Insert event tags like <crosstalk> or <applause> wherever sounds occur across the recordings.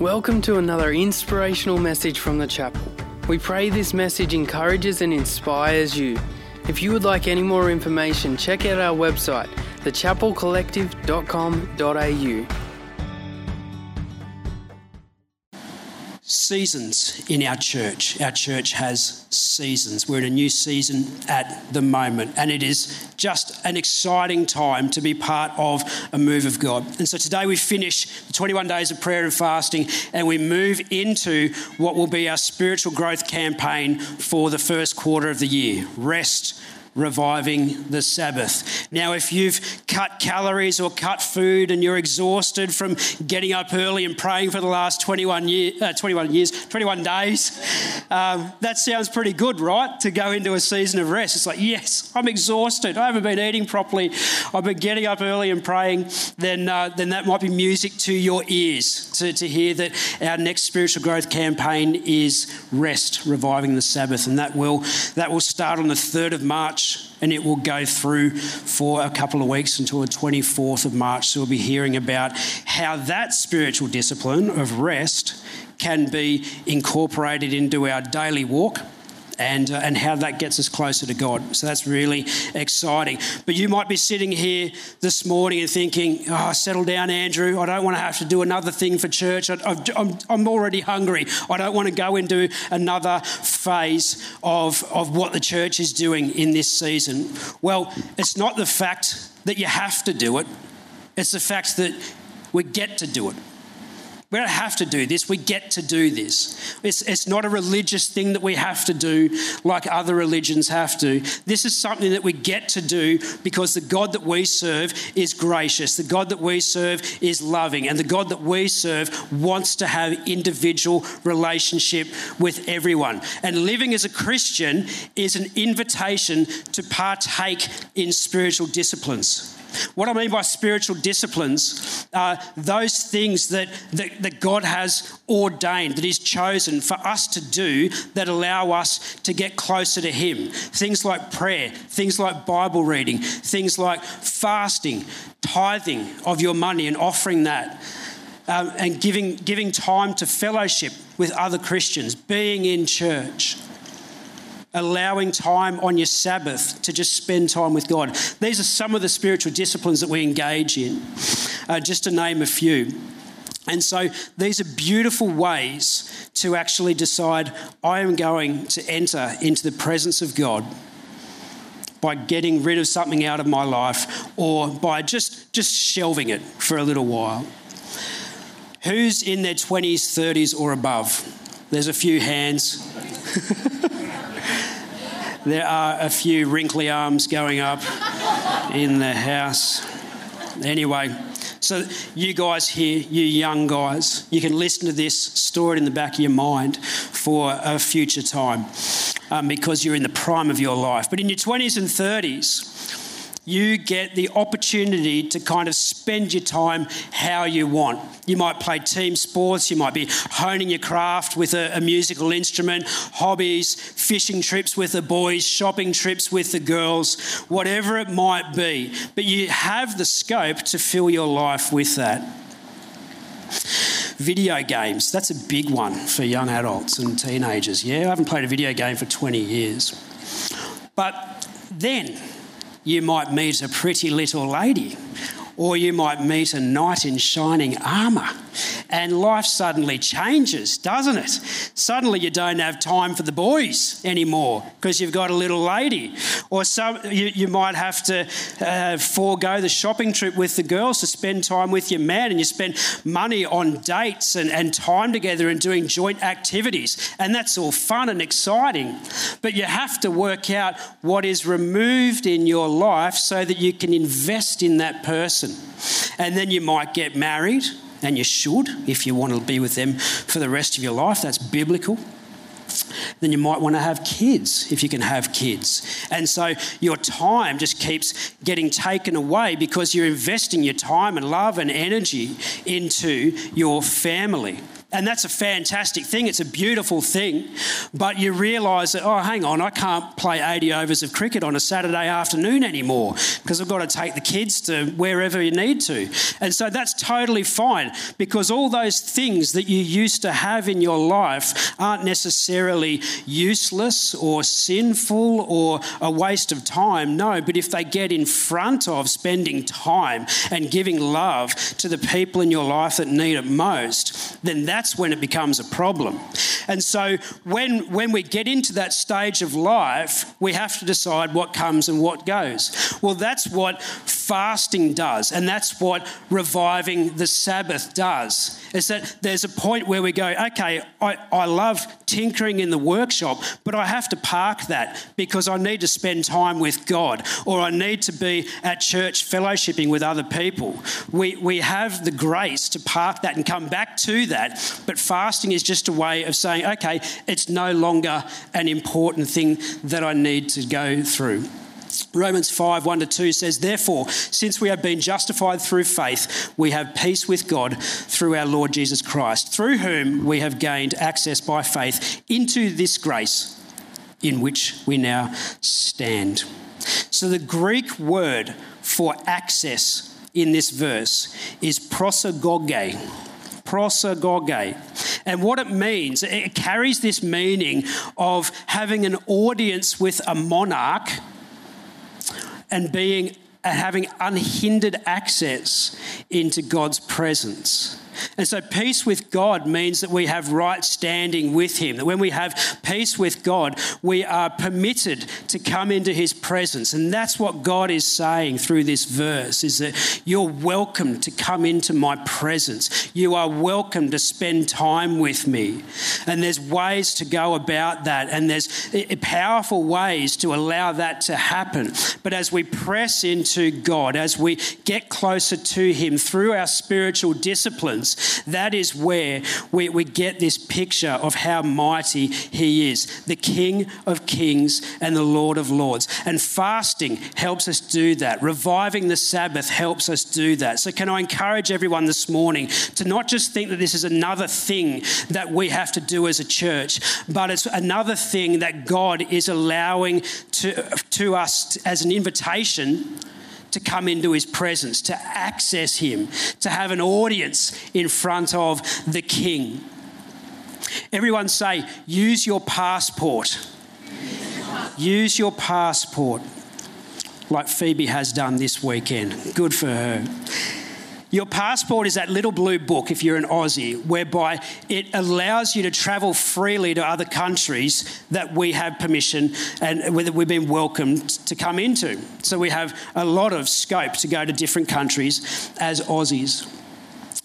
Welcome to another inspirational message from the chapel. We pray this message encourages and inspires you. If you would like any more information, check out our website, thechapelcollective.com.au. seasons in our church. Our church has seasons. We're in a new season at the moment, and it is just an exciting time to be part of a move of God. And so today we finish the 21 days of prayer and fasting, and we move into what will be our spiritual growth campaign for the first quarter of the year rest reviving the Sabbath. Now, if you've cut calories or cut food and you're exhausted from getting up early and praying for the last 21, year, uh, 21 years, 21 days, um, that sounds pretty good, right? To go into a season of rest. It's like, yes, I'm exhausted. I haven't been eating properly. I've been getting up early and praying. Then, uh, then that might be music to your ears to, to hear that our next spiritual growth campaign is rest, reviving the Sabbath. And that will, that will start on the 3rd of March and it will go through for a couple of weeks until the 24th of March. So we'll be hearing about how that spiritual discipline of rest can be incorporated into our daily walk and, uh, and how that gets us closer to God. So that's really exciting. But you might be sitting here this morning and thinking, oh, settle down, Andrew. I don't want to have to do another thing for church. I, I'm, I'm already hungry. I don't want to go into another phase of, of what the church is doing in this season. Well, it's not the fact that you have to do it, it's the fact that we get to do it. We don't have to do this, we get to do this. It's, it's not a religious thing that we have to do like other religions have to. This is something that we get to do because the God that we serve is gracious, the God that we serve is loving, and the God that we serve wants to have individual relationship with everyone. And living as a Christian is an invitation to partake in spiritual disciplines. What I mean by spiritual disciplines are those things that, that, that God has ordained, that He's chosen for us to do that allow us to get closer to Him. Things like prayer, things like Bible reading, things like fasting, tithing of your money and offering that. Um, and giving, giving time to fellowship with other Christians, being in church allowing time on your Sabbath to just spend time with God. These are some of the spiritual disciplines that we engage in, uh, just to name a few. And so these are beautiful ways to actually decide I am going to enter into the presence of God by getting rid of something out of my life or by just, just shelving it for a little while. Who's in their 20s, 30s, or above? There's a few hands. <laughs> There are a few wrinkly arms going up in the house. Anyway, so you guys here, you young guys, you can listen to this, store it in the back of your mind for a future time um, because you're in the prime of your life. But in your 20s and 30s, you get the opportunity to kind of spend your time how you want. You might play team sports, you might be honing your craft with a, a, musical instrument, hobbies, fishing trips with the boys, shopping trips with the girls, whatever it might be. But you have the scope to fill your life with that. Video games, that's a big one for young adults and teenagers. Yeah, I haven't played a video game for 20 years. But then, you might meet a pretty little lady, or you might meet a knight in shining armour and life suddenly changes, doesn't it? Suddenly you don't have time for the boys anymore because you've got a little lady. Or some, you, you might have to uh, forego the shopping trip with the girls to spend time with your man, and you spend money on dates and, and time together and doing joint activities. And that's all fun and exciting. But you have to work out what is removed in your life so that you can invest in that person. And then you might get married and you should if you want to be with them for the rest of your life. That's biblical. Then you might want to have kids if you can have kids. And so your time just keeps getting taken away because you're investing your time and love and energy into your family. And that's a fantastic thing. It's a beautiful thing. But you realise that, oh, hang on, I can't play 80 overs of cricket on a Saturday afternoon anymore because I've got to take the kids to wherever you need to. And so that's totally fine because all those things that you used to have in your life aren't necessarily useless or sinful or a waste of time. No, but if they get in front of spending time and giving love to the people in your life that need it most, then that's when it becomes a problem. And so when, when we get into that stage of life, we have to decide what comes and what goes. Well, that's what fasting does, and that's what reviving the Sabbath does. Is that there's a point where we go, okay, I, I love tinkering in the workshop, but I have to park that because I need to spend time with God or I need to be at church fellowshipping with other people. We, we have the grace to park that and come back to that, but fasting is just a way of saying, okay, it's no longer an important thing that I need to go through. Romans 5 1 to 2 says, Therefore, since we have been justified through faith, we have peace with God through our Lord Jesus Christ, through whom we have gained access by faith into this grace in which we now stand. So, the Greek word for access in this verse is prosagoge. Prosagoge. And what it means, it carries this meaning of having an audience with a monarch and being uh, having unhindered access into God's presence. And so, peace with God means that we have right standing with Him. That when we have peace with God, we are permitted to come into His presence. And that's what God is saying through this verse is that you're welcome to come into my presence. You are welcome to spend time with me. And there's ways to go about that, and there's powerful ways to allow that to happen. But as we press into God, as we get closer to Him through our spiritual disciplines, that is where we, we get this picture of how mighty He is the King of Kings and the Lord of Lords. And fasting helps us do that. Reviving the Sabbath helps us do that. So, can I encourage everyone this morning to not just think that this is another thing that we have to do as a church, but it's another thing that God is allowing to, to us as an invitation to come into his presence, to access him, to have an audience in front of the king. Everyone say, use your passport. Use your passport, like Phoebe has done this weekend. Good for her. Your passport is that little blue book, if you're an Aussie, whereby it allows you to travel freely to other countries that we have permission and we've been welcomed to come into. So we have a lot of scope to go to different countries as Aussies.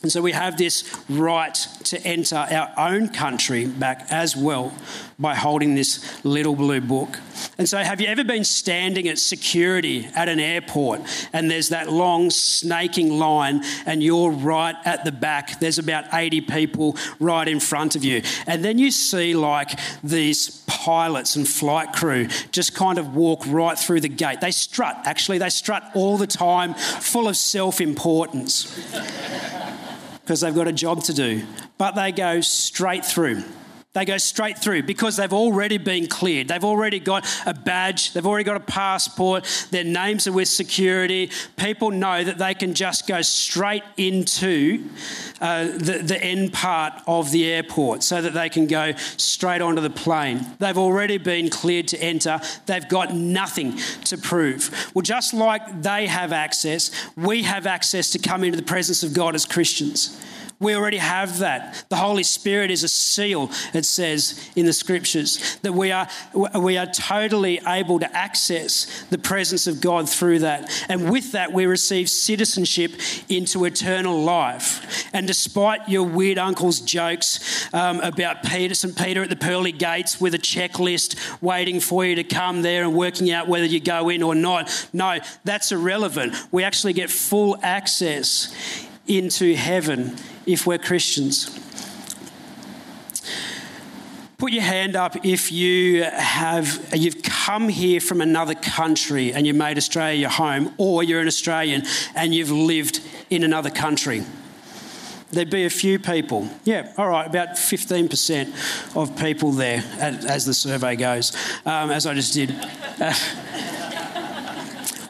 And so we have this right to enter our own country back as well by holding this little blue book. And so, have you ever been standing at security at an airport and there's that long snaking line and you're right at the back? There's about 80 people right in front of you. And then you see like these pilots and flight crew just kind of walk right through the gate. They strut, actually, they strut all the time, full of self importance because they've got a job to do, but they go straight through. They go straight through because they've already been cleared. They've already got a badge. They've already got a passport. Their names are with security. People know that they can just go straight into uh, the, the end part of the airport so that they can go straight onto the plane. They've already been cleared to enter. They've got nothing to prove. Well, just like they have access, we have access to come into the presence of God as Christians. We already have that. The Holy Spirit is a seal, it says in the scriptures, that we are, we are totally able to access the presence of God through that. And with that, we receive citizenship into eternal life. And despite your weird uncle's jokes um, about Peter, St. Peter at the pearly gates with a checklist waiting for you to come there and working out whether you go in or not, no, that's irrelevant. We actually get full access into heaven if we're Christians. Put your hand up if you have you've come here from another country and you made Australia your home, or you're an Australian and you've lived in another country. there'd be a few people. Yeah, all right, about 15% of people there, as the survey goes, um, as I just did. <laughs>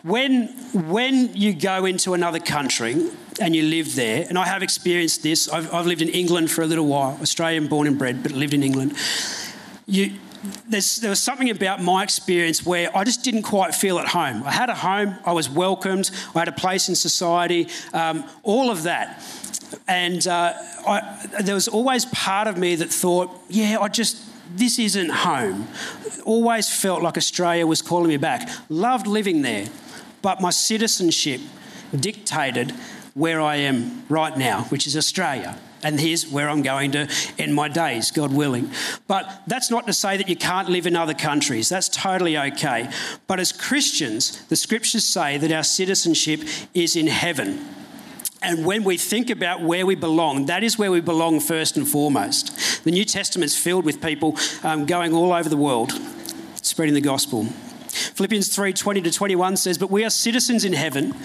When, when you go into another country and you live there, and I have experienced this, I've, I've lived in England for a little while, Australian born and bred, but lived in England. You, there was something about my experience where I just didn't quite feel at home. I had a home, I was welcomed, I had a place in society, um, all of that. And uh, I, there was always part of me that thought, yeah, I just, this isn't home. Always felt like Australia was calling me back. Loved living there, but my citizenship dictated where I am right now, which is Australia. And here's where I'm going to end my days, God willing. But that's not to say that you can't live in other countries. That's totally okay. But as Christians, the scriptures say that our citizenship is in heaven. And when we think about where we belong, that is where we belong first and foremost. The New Testament's filled with people um, going all over the world, spreading the gospel. Philippians 3 20 to 21 says, But we are citizens in heaven,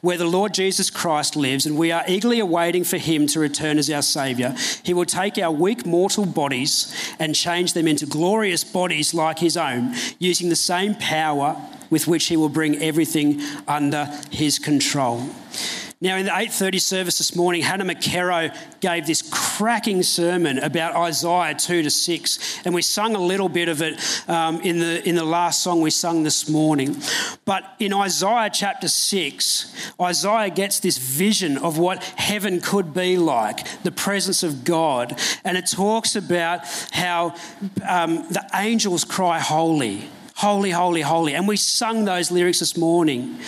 where the Lord Jesus Christ lives, and we are eagerly awaiting for him to return as our Saviour. He will take our weak mortal bodies and change them into glorious bodies like his own, using the same power with which he will bring everything under his control. Now, in the 8:30 service this morning, Hannah McKerrow gave this cracking sermon about Isaiah 2 to 6, and we sung a little bit of it um, in the in the last song we sung this morning. But in Isaiah chapter 6, Isaiah gets this vision of what heaven could be like, the presence of God, and it talks about how um, the angels cry holy Holy, holy, holy. And we sung those lyrics this morning.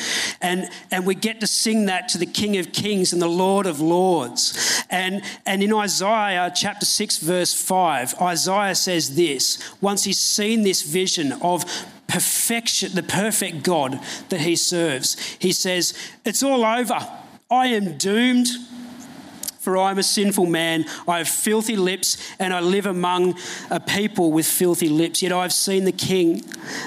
And, and we get to sing that to the King of Kings and the Lord of Lords. And, and in Isaiah chapter 6, verse 5, Isaiah says this once he's seen this vision of perfection, the perfect God that he serves, he says, It's all over. I am doomed for I am a sinful man. I have filthy lips, and I live among a people with filthy lips. Yet I have seen the King,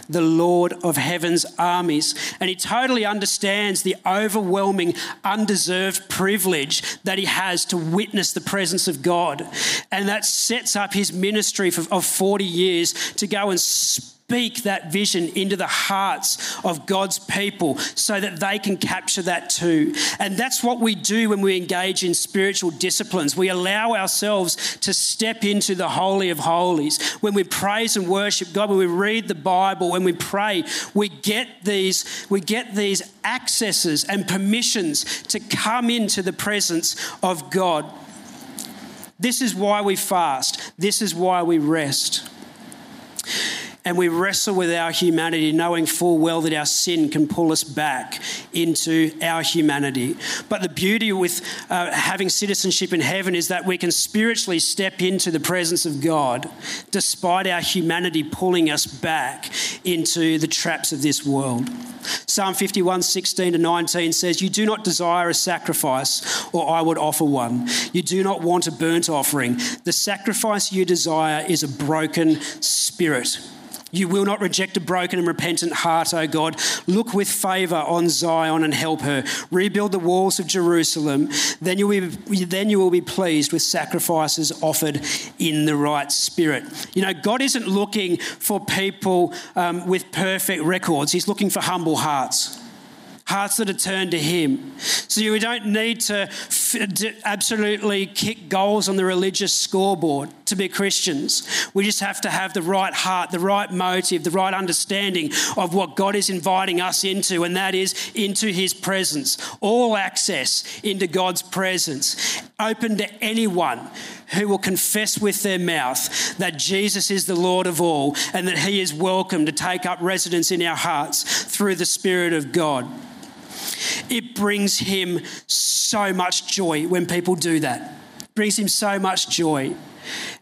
the Lord of heaven's armies. And he totally understands the overwhelming, undeserved privilege that he has to witness the presence of God. And that sets up his ministry of 40 years to go and speak that vision into the hearts of God's people so that they can capture that too. And that's what we do when we engage in spiritual disciplines. We allow ourselves to step into the Holy of Holies. When we praise and worship God, when we read the Bible, when we pray, we get these, we get these accesses and permissions to come into the presence of God. This is why we fast. This is why we rest and we wrestle with our humanity, knowing full well that our sin can pull us back into our humanity. But the beauty with uh, having citizenship in heaven is that we can spiritually step into the presence of God despite our humanity pulling us back into the traps of this world. Psalm 51 16 to 19 says, You do not desire a sacrifice, or I would offer one. You do not want a burnt offering. The sacrifice you desire is a broken spirit you will not reject a broken and repentant heart, O God. Look with favour on Zion and help her. Rebuild the walls of Jerusalem. Then you, will be, then you will be pleased with sacrifices offered in the right spirit. You know, God isn't looking for people um, with perfect records, He's looking for humble hearts hearts that are turned to Him. So we don't need to absolutely kick goals on the religious scoreboard to be Christians. We just have to have the right heart, the right motive, the right understanding of what God is inviting us into, and that is into His presence. All access into God's presence, open to anyone who will confess with their mouth that Jesus is the Lord of all and that He is welcome to take up residence in our hearts through the Spirit of God. It brings him so much joy when people do that. It brings him so much joy.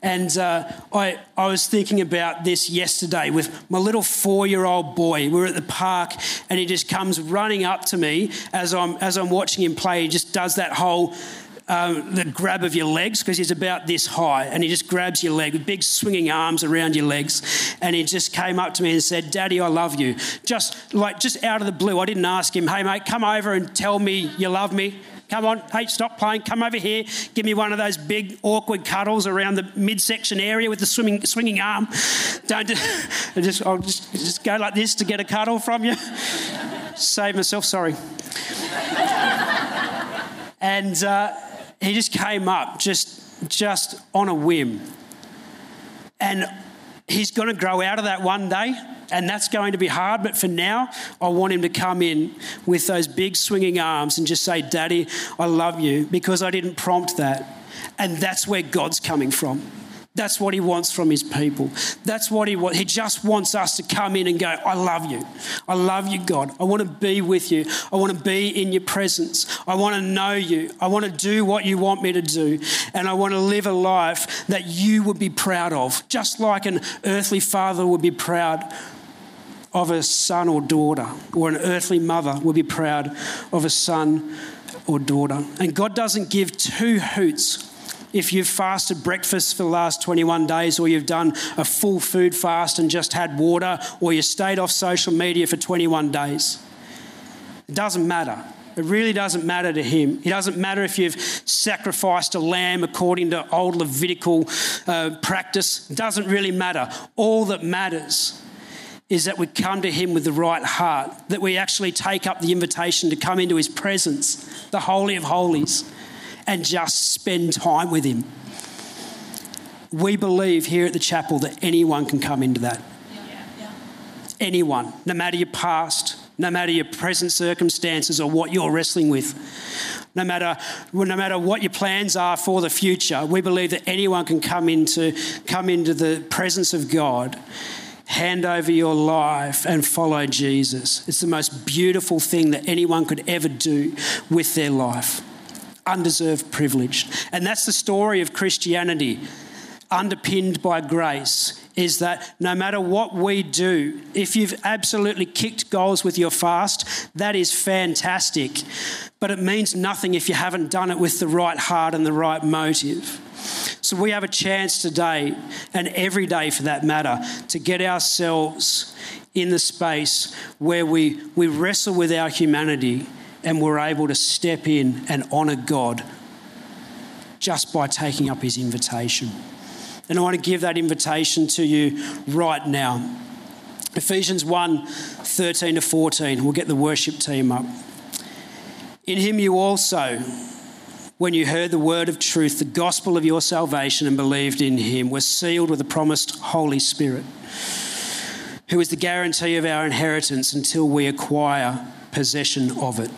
And uh, I, I was thinking about this yesterday with my little four year old boy. We are at the park and he just comes running up to me as I'm, as I'm watching him play. He just does that whole um, the grab of your legs because he's about this high and he just grabs your leg with big swinging arms around your legs and he just came up to me and said daddy i love you just like just out of the blue i didn't ask him hey mate come over and tell me you love me come on, hey, stop playing, come over here, give me one of those big awkward cuddles around the midsection area with the swimming, swinging arm. Don't <laughs> just, I'll just, just go like this to get a cuddle from you. <laughs> Save myself, sorry. <laughs> and uh, he just came up just, just on a whim. And he's going to grow out of that one day, and that's going to be hard. But for now, I want him to come in with those big swinging arms and just say, Daddy, I love you, because I didn't prompt that. And that's where God's coming from. That's what he wants from his people. That's what he wants. He just wants us to come in and go, I love you. I love you, God. I want to be with you. I want to be in your presence. I want to know you. I want to do what you want me to do. And I want to live a life that you would be proud of, just like an earthly father would be proud of a son or daughter, or an earthly mother would be proud of a son or daughter. And God doesn't give two hoots if you've fasted breakfast for the last 21 days, or you've done a full food fast and just had water, or you stayed off social media for 21 days. It doesn't matter. It really doesn't matter to him. It doesn't matter if you've sacrificed a lamb according to old Levitical uh, practice. It doesn't really matter. All that matters is that we come to him with the right heart, that we actually take up the invitation to come into his presence, the Holy of Holies and just spend time with Him. We believe here at the chapel that anyone can come into that. Anyone, no matter your past, no matter your present circumstances or what you're wrestling with, no matter, no matter what your plans are for the future, we believe that anyone can come into, come into the presence of God, hand over your life, and follow Jesus. It's the most beautiful thing that anyone could ever do with their life undeserved privilege. And that's the story of Christianity, underpinned by grace, is that no matter what we do, if you've absolutely kicked goals with your fast, that is fantastic. But it means nothing if you haven't done it with the right heart and the right motive. So we have a chance today, and every day for that matter, to get ourselves in the space where we, we wrestle with our humanity and we're able to step in and honour God just by taking up His invitation. And I want to give that invitation to you right now. Ephesians 1 13 to 14. We'll get the worship team up. In Him you also, when you heard the word of truth, the gospel of your salvation, and believed in Him, were sealed with the promised Holy Spirit, who is the guarantee of our inheritance until we acquire possession of it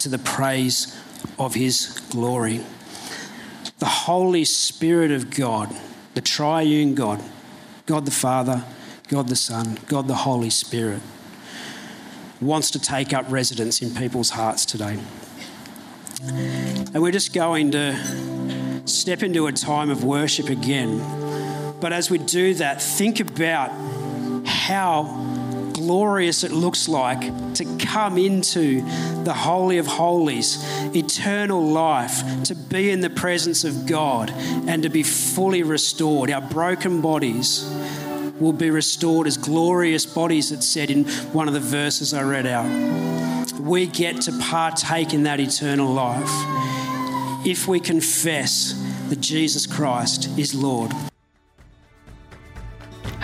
to the praise of his glory. The Holy Spirit of God, the triune God, God the Father, God the Son, God the Holy Spirit, wants to take up residence in people's hearts today. And we're just going to step into a time of worship again. But as we do that, think about how glorious it looks like to come into the Holy of Holies, eternal life, to be in the presence of God and to be fully restored. Our broken bodies will be restored as glorious bodies, it said in one of the verses I read out. We get to partake in that eternal life if we confess that Jesus Christ is Lord.